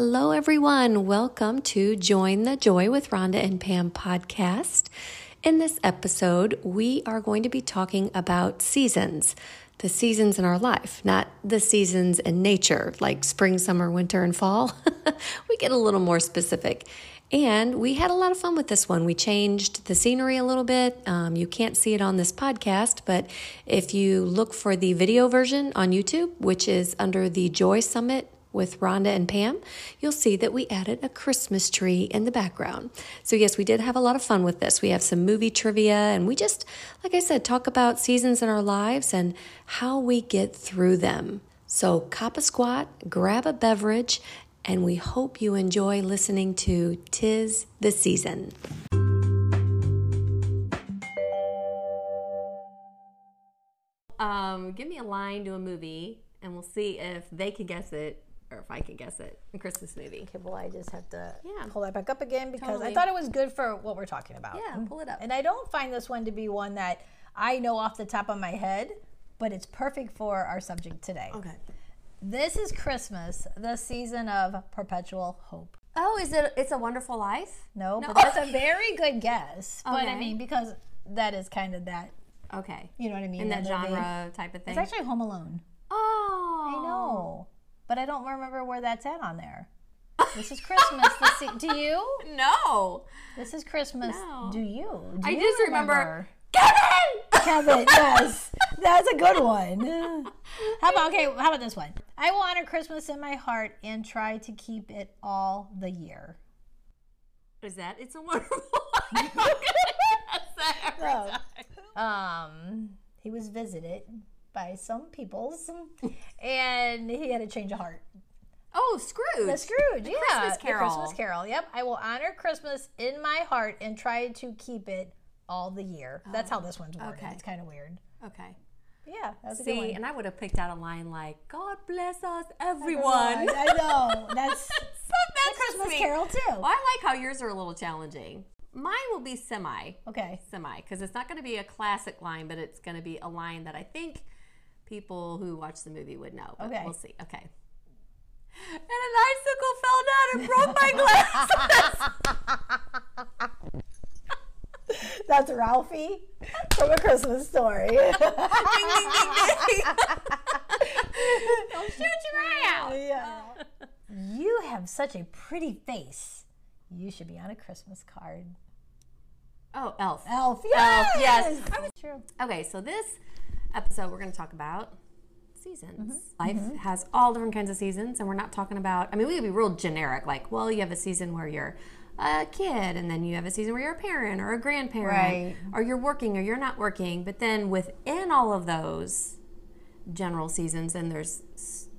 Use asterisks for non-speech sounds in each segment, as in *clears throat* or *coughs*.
Hello, everyone. Welcome to Join the Joy with Rhonda and Pam podcast. In this episode, we are going to be talking about seasons, the seasons in our life, not the seasons in nature like spring, summer, winter, and fall. *laughs* we get a little more specific. And we had a lot of fun with this one. We changed the scenery a little bit. Um, you can't see it on this podcast, but if you look for the video version on YouTube, which is under the Joy Summit with Rhonda and Pam, you'll see that we added a Christmas tree in the background. So, yes, we did have a lot of fun with this. We have some movie trivia, and we just, like I said, talk about seasons in our lives and how we get through them. So, cop a squat, grab a beverage, and we hope you enjoy listening to Tis the Season. Um, give me a line to a movie, and we'll see if they can guess it or if I can guess it. A Christmas movie. Okay, well, I just have to Yeah. pull that back up again because Totally. I thought it was good for what we're talking about. Yeah, mm-hmm. pull it up. And I don't find this one to be one that I know off the top of my head, but it's perfect for our subject today. Okay. This is Christmas, the season of perpetual hope. Oh, is it? It's a Wonderful Life. No, but that's a *laughs* very good guess. But I mean, because that is kind of that, Okay. you know what I mean? In that genre type of thing. It's actually Home Alone. oh, I know, but I don't remember where that's at on there. This is Christmas. the se- do you? *laughs* No, This is Christmas. No. Do you? Do I you just remember Kevin. Kevin. *laughs* Yes, that's a good one. *laughs* How about okay? How about this one? I will honor Christmas in my heart and try to keep it all the year. Is that? It's a Wonderful Life. I'm gonna that every Oh. time. Um, he was visited by some peoples, and he had a change of heart. Oh, Scrooge. The Scrooge, yeah, Christmas the Carol. Christmas Carol. Yep, I will honor Christmas in my heart and try to keep it all the year. That's how oh, this one's worded. okay. It's kind of weird. Okay. Yeah, that's See, and I would have picked out a line like "God bless us, Everyone. everyone." I know. That's *laughs* So that's Christmas me. Carol too. Well, I like how yours are a little challenging. Mine will be semi, Okay. semi, because it's not going to be a classic line, but it's going to be a line that I think people who watch the movie would know. But Okay. we'll see. Okay. And an icicle fell down and broke my glass. *laughs* That's Ralphie from A Christmas Story. *laughs* ding, ding, ding, ding. *laughs* Don't shoot your eye out. yeah. You have such a pretty face. You should be on a Christmas card. Oh, Elf. Elf, yes. Elf, yes. True. Okay, so this episode we're going to talk about seasons. Mm-hmm. Life has all different kinds of seasons, and we're not talking about. I mean, we could be real generic, like, well, you have a season where you're a kid, and then you have a season where you're a parent or a grandparent, Right. or you're working or you're not working. But then within all of those general seasons, then there's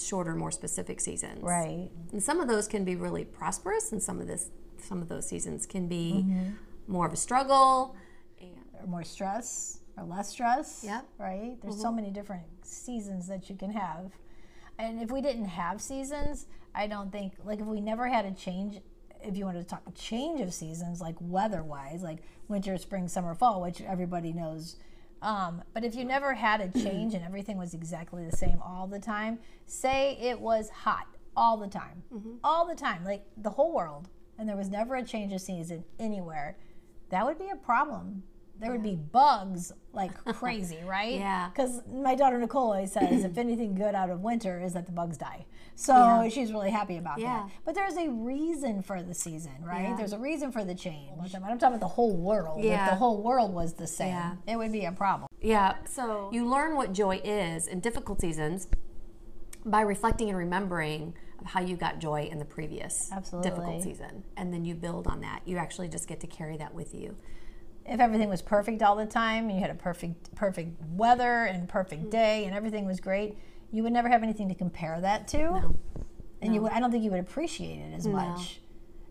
shorter, more specific seasons. Right. And some of those can be really prosperous, and some of this, some of those seasons can be Mm-hmm. more of a struggle. And Or more stress or less stress. Yep. Right? There's so many different seasons that you can have. And if we didn't have seasons, I don't think, like, if we never had a change, if you wanted to talk change of seasons, like weather wise, like winter, spring, summer, fall, which everybody knows. Um, but if you never had a change and everything was exactly the same all the time, say it was hot all the time, all the time, like the whole world, and there was never a change of season anywhere, that would be a problem. There would be bugs like *laughs* crazy, right? Yeah. Because my daughter Nicole always says *coughs* if anything good out of winter is that the bugs die. So she's really happy about Yeah. that. But there's a reason for the season, right? Yeah. There's a reason for the change. I'm talking about the whole world. Yeah. If the whole world was the same, Yeah. it would be a problem. Yeah, so you learn what joy is in difficult seasons by reflecting and remembering of how you got joy in the previous Absolutely. difficult season. And then you build on that. You actually just get to carry that with you. If everything was perfect all the time, and you had a perfect perfect weather and perfect Mm-hmm. day, and everything was great, you would never have anything to compare that to. And you, would, I don't think you would appreciate it as much.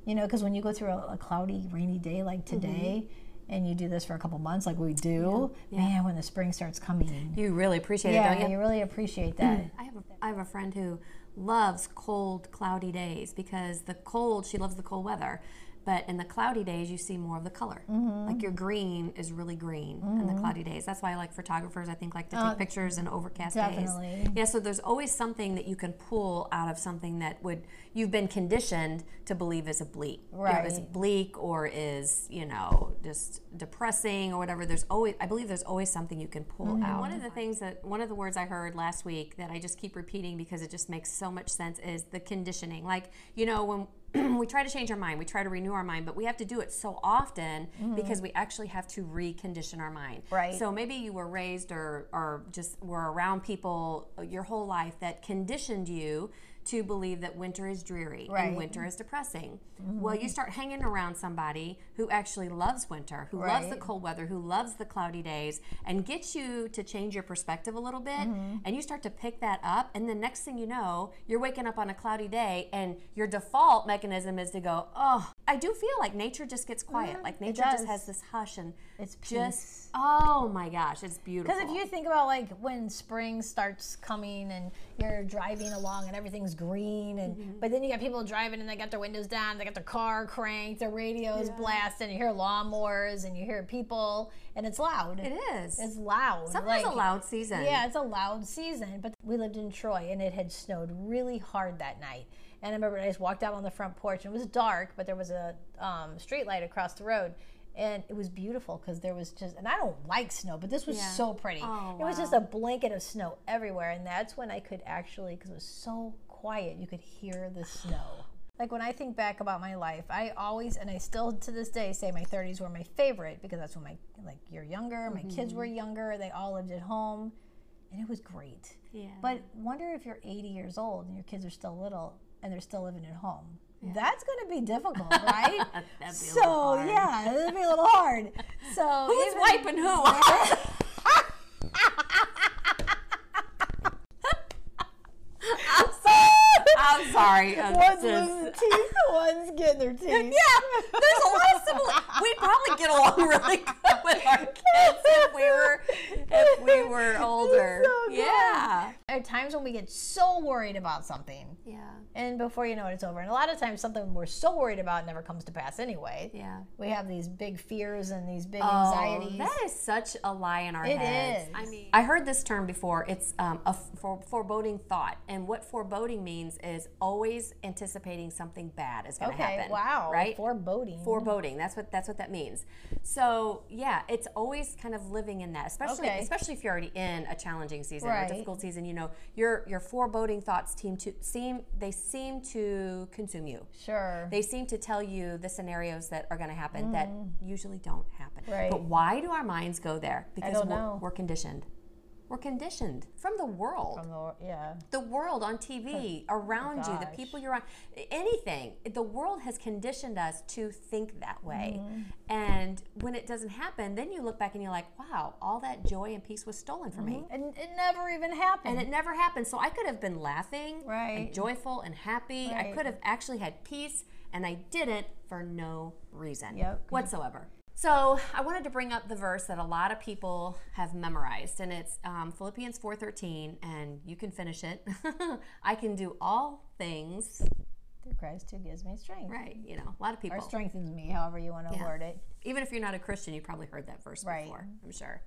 You know, because when you go through a, a cloudy, rainy day like Mm-hmm. today, and you do this for a couple months, like we do, man, when the spring starts coming, You really appreciate it, yeah, don't you? you really appreciate that. *clears throat* I have, a, I have a friend who loves cold, cloudy days because the cold, she loves the cold weather. But in the cloudy days, you see more of the color. Mm-hmm. Like your green is really green in the cloudy days. That's why I like photographers. I think like to take pictures in overcast Uh, definitely. days. Yeah, so there's always something that you can pull out of something that would you've been conditioned to believe is a bleak, you know, is bleak or is you know just depressing or whatever. There's always I believe there's always something you can pull Mm-hmm. out. One of the things that one of the words I heard last week that I just keep repeating because it just makes so much sense is the conditioning. Like you know when *clears throat* we try to change our mind, we try to renew our mind, but we have to do it so often because we actually have to recondition our mind. Mm-hmm. Right. So maybe you were raised or, or just were around people your whole life that conditioned you to believe that winter is dreary Right. and winter is depressing. Mm-hmm. Well, you start hanging around somebody who actually loves winter, who loves the cold weather, who loves the cloudy days, and gets you to change your perspective a little bit. Mm-hmm. And you start to pick that up. And the next thing you know, you're waking up on a cloudy day, and your default mechanism is to go, Oh, I do feel like nature just gets quiet. Mm-hmm. Like nature just has this hush and It's just, oh my gosh, it's beautiful. Because if you think about like when spring starts coming and you're driving along and everything's green, and Mm-hmm. but then you got people driving and they got their windows down, they got their car cranked, their radios blasting, you hear lawnmowers and you hear people, and it's loud. it is. It's loud. Summer's like- a loud season. Yeah, it's a loud season. But we lived in Troy and it had snowed really hard that night. And I remember I just walked out on the front porch and it was dark, but there was a um, street light across the road. And it was beautiful because there was just, and I don't like snow, but this was Yeah. so pretty. Oh, it was wow. just a blanket of snow everywhere. And that's when I could actually, because it was so quiet, you could hear the snow. Like when I think back about my life, I always, and I still to this day say my 30s were my favorite because that's when my, like, you're younger, my kids were mm-hmm. younger, they all lived at home, and it was great. Yeah. But wonder if you're 80 years old and your kids are still little and they're still living at home. That's going to be difficult, *laughs* right? That'd be a so little hard. yeah, it'll be a little hard. *laughs* So Who's even- wiping who? *laughs* I'm sorry. I'm sorry. uh, One's sis. losing teeth, one's getting their *laughs* teeth. Yeah, there's a lot of similar. We'd probably get along *laughs* really good with our kids if we were if we were *laughs* older. so yeah. There are times when we get so worried about something, Yeah. and before you know it, it's over. And a lot of times, something we're so worried about never comes to pass anyway. Yeah. We have these big fears and these big Oh, anxieties. that is such a lie in our It heads. is. I mean, I heard this term before. It's um, a f- for foreboding thought, and what foreboding means is always anticipating something bad is going to happen. okay, happen. wow. Right. Foreboding. foreboding that's what that's what that means so yeah it's always kind of living in that especially Okay. especially if you're already in a challenging season or Right. a difficult season you know your your foreboding thoughts seem to seem they seem to consume you Sure. they seem to tell you the scenarios that are going to happen that usually don't happen Mm. Right. but why do our minds go there because we're, know. we're conditioned we're conditioned from the world From the- yeah. the world on TV around you, the people you're on, anything. The world has conditioned us to think that way. Mm-hmm. And when it doesn't happen, then you look back and you're like, wow, all that joy and peace was stolen from me. And it never even happened. And it never happened. So I could have been laughing Right. and joyful and happy. I could have actually had peace, and I didn't for no reason Yep. whatsoever. So I wanted to bring up the verse that a lot of people have memorized, and it's um, Philippians 4:13, and you can finish it. *laughs* I can do all things, Through Christ who gives me strength. right? You know, a lot of people. Or strengthens me, however you want to Yeah. word it. Even if you're not a Christian, you probably heard that verse Right. before. I'm sure.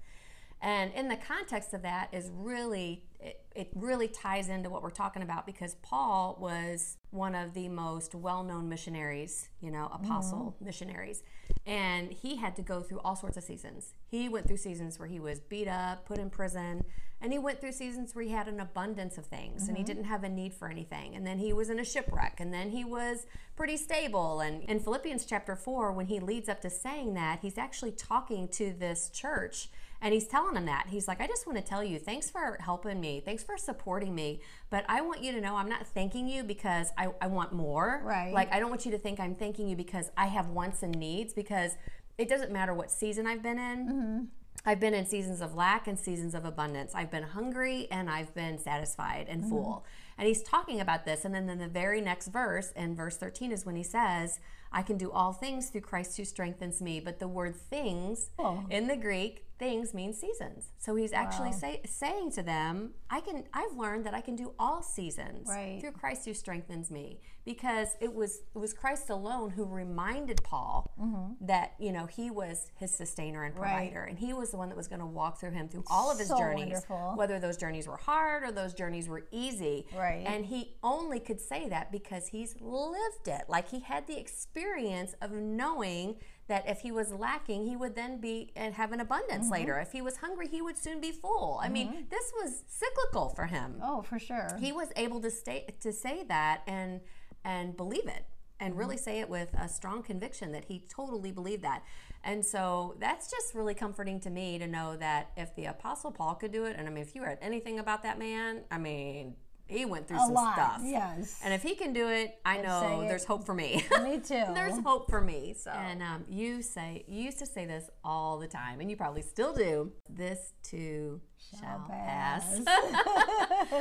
And in the context of that is really it, it really ties into what we're talking about because Paul was one of the most well-known missionaries, you know, apostle Mm-hmm. missionaries. And he had to go through all sorts of seasons. He went through seasons where he was beat up, put in prison, and he went through seasons where he had an abundance of things and he Mm-hmm. didn't have a need for anything. And then he was in a shipwreck and then he was pretty stable. And in Philippians chapter 4, when he leads up to saying that, he's actually talking to this church and he's telling them that. He's like, I just want to tell you, thanks for helping me. Thanks for supporting me. But I want you to know I'm not thanking you because I, I want more. Right. Like, I don't want you to think I'm thanking you because I have wants and needs because it doesn't matter what season I've been in. Mm-hmm. I've been in seasons of lack and seasons of abundance. I've been hungry and I've been satisfied and mm-hmm. full. And he's talking about this. And then in the very next verse, in verse 13, is when he says, I can do all things through Christ who strengthens me. But the word things Oh. in the Greek, things means seasons. So he's actually say, saying to them, I can I've learned that I can do all seasons Right. through Christ who strengthens me. because it was it was Christ alone who reminded Paul Mm-hmm. that you know he was his sustainer and provider, and he was the one that was going to walk through him through all of his So journeys, wonderful. whether those journeys were hard or those journeys were easy. Right. And he only could say that because he's lived it. Like he had the experience of knowing that if he was lacking, he would then be and have an abundance Mm-hmm. later. If he was hungry, he would soon be full. I mean, this was cyclical for him. Oh, for sure. He was able to stay to say that and and believe it and Mm-hmm. really say it with a strong conviction that he totally believed that. And so that's just really comforting to me to know that if the apostle Paul could do it and I mean if you read anything about that man, I mean, he went through a some lot. stuff. Yes. And if he can do it, I know it. there's hope for me. *laughs* Me *laughs* too. there's hope for me. So, and um, you say you used to say this all the time, and you probably still do. This too shall, pass. *laughs*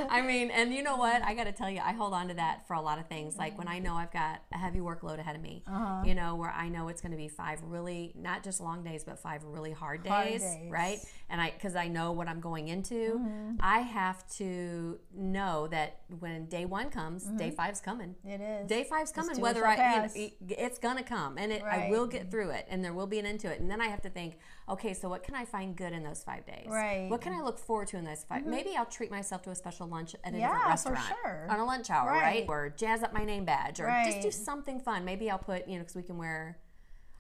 I mean, and you know what? I got to tell you, I hold on to that for a lot of things. Like when I know I've got a heavy workload ahead of me, Uh-huh. you know, where I know it's going to be five really, not just long days, but five really hard days, Hard days. right? And I, because I know what I'm going into, Mm-hmm. I have to know that when day one comes, day five's coming. It is. Day five's coming, whether I, you know, it's gonna come, and it, I will get through it, and there will be an end to it, and then I have to think, okay, so what can I find good in those five days? Right. Mm-hmm. What can I look forward to in those 5 Maybe I'll treat myself to a special lunch at a Yeah, different for restaurant sure. on a lunch hour, Right. right? Or jazz up my name badge, or just do something fun. Maybe I'll put, you know, because we can wear.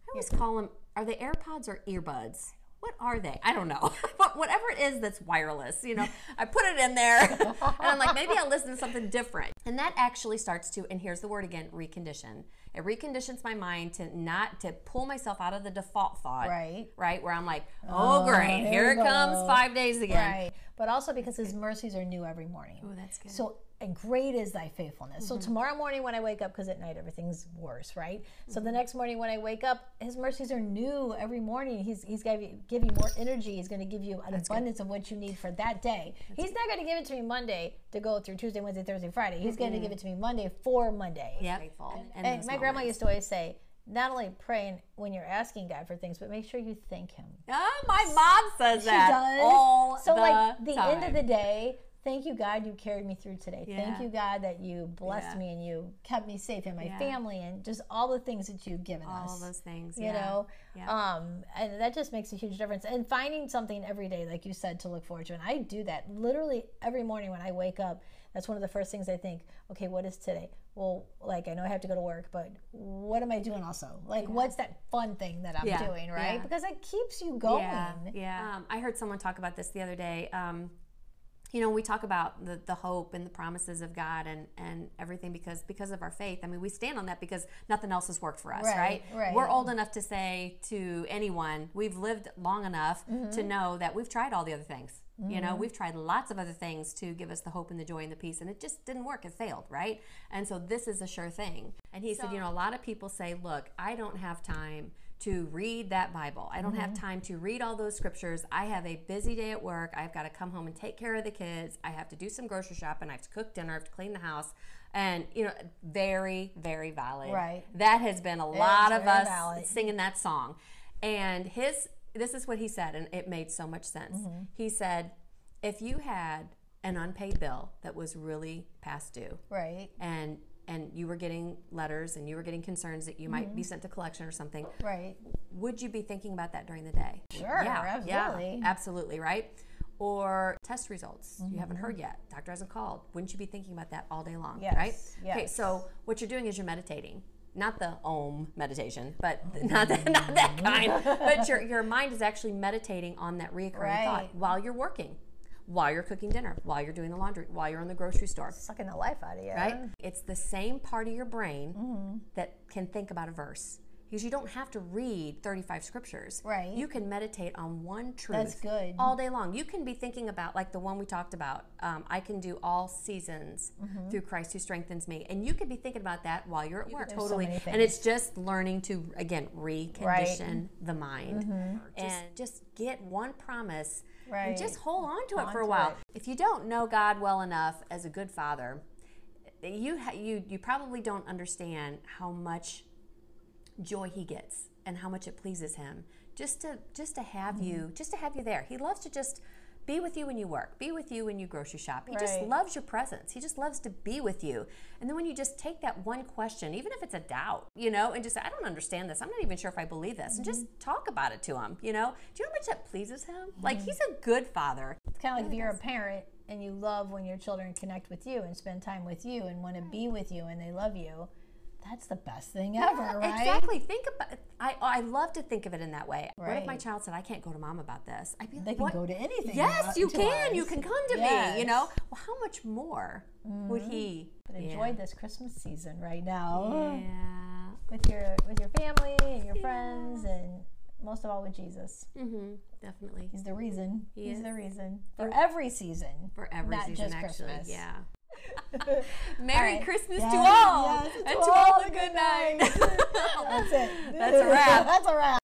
I always call them. Are they AirPods or earbuds? What are they? I don't know. *laughs* but whatever it is that's wireless, you know, I put it in there *laughs* and I'm like, maybe I'll listen to something different. And that actually starts to, and here's the word again, recondition. It reconditions my mind to not, to pull myself out of the default thought. Right. Right. Where I'm like, oh, oh great. here it comes five days again. Right. But also because his mercies are new every morning. Oh, that's good. So and great is thy faithfulness. Mm-hmm. So tomorrow morning when I wake up, because at night everything's worse, right? So Mm-hmm. the next morning when I wake up, his mercies are new every morning. He's he's going to give you more energy. He's going to give you an abundance of what you need for that day. he's not going to give it to me Monday to go through Tuesday, Wednesday, Thursday, Friday. He's going to give it to me Monday for Monday. Yep. Faithful. in And those my grandma used to always say, not only praying when you're asking God for things, but make sure you thank Him. Oh, my mom says She that does. all so the like the time. end of the day, thank you God you carried me through today. Yeah. Thank you God that you blessed Yeah. me and you kept me safe and my Yeah. family and just all the things that you've given us. all those things. You yeah. know, Yeah. um, and that just makes a huge difference. And finding something every day, like you said, to look forward to. And I do that literally every morning when I wake up. That's one of the first things I think. Okay, what is today? Well, like I know I have to go to work, but what am I doing also? Like, what's that fun thing that I'm Yeah. doing, right? Yeah. Because it keeps you going. Yeah, yeah. Um, I heard someone talk about this the other day. Um, you know, we talk about the, the hope and the promises of God and, and everything because because of our faith. I mean, we stand on that because nothing else has worked for us, Right, right? right. We're old enough to say to anyone, we've lived long enough Mm-hmm. to know that we've tried all the other things. You know, we've tried lots of other things to give us the hope and the joy and the peace, and it just didn't work. It failed, right? And so this is a sure thing. And he said, you know, a lot of people say, look, I don't have time to read that Bible. I don't have time to read all those scriptures. I have a busy day at work. I've got to come home and take care of the kids. I have to do some grocery shopping. I have to cook dinner. I have to clean the house. And, you know, very, very valid. Right. That has been a lot of us valid. singing that song. And his, this is what he said, and it made so much sense. Mm-hmm. He said, if you had an unpaid bill that was really past due, Right. and and you were getting letters and you were getting concerns that you might be mm-hmm. sent to collection or something, Right. would you be thinking about that during the day? Sure, absolutely. Yeah, absolutely, right? Or test results you haven't heard mm-hmm. yet. Doctor hasn't called. Wouldn't you be thinking about that all day long? Yes, Right? Okay, so what you're doing is you're meditating. Not the om meditation, but *laughs* *laughs* not that, not that kind. But your, your mind is actually meditating on that reoccurring Right. thought while you're working, while you're cooking dinner, while you're doing the laundry, while you're in the grocery store Sucking the life out of you. right? It's the same part of your brain that can think about a verse. Because you don't have to read 35 scriptures. Right. You can meditate on one truth. That's good. All day long. You can be thinking about, like the one we talked about, um, I can do all seasons Mm-hmm. through Christ who strengthens me. And you could be thinking about that while you're at work. so totally. many and it's just learning to, again, recondition the mind. Mm-hmm. And just get one promise Right. and just hold on to it for a while. it. If you don't know God well enough as a good father, you you you probably don't understand how much joy he gets and how much it pleases him just to just to have mm-hmm. you just to have you there he loves to just be with you when you work, be with you when you grocery shop. He just loves your presence. He just loves to be with you. And then when you just take that one question, even if it's a doubt, you know, and just say, I don't understand this. I'm not even sure if I believe this. And just Mm-hmm. talk about it to him, you know? Do you know how much that pleases him? Like, he's a good father. It's kind of like if you're a parent and you love when your children connect with you and spend time with you and want to be with you and they love you. That's the best thing ever, right? Exactly. Think about I I love to think of it in that way. What if my child said, I can't go to mom about this? I'd be like, They can what? go to anything. Yes, you can. You can come to me. You Mm-hmm. know. Well, how much more would he But Yeah. enjoy this Christmas season right now Yeah. with your with your family and your friends and most of all with Jesus. Mm-hmm. Definitely. He's the reason. He He's is. the reason for every season. For every not season, just actually. Christmas. Yeah. *laughs* Merry. Christmas to all. yes, and to to all all a good good night. *laughs* That's it. That's a wrap. *laughs* That's a wrap.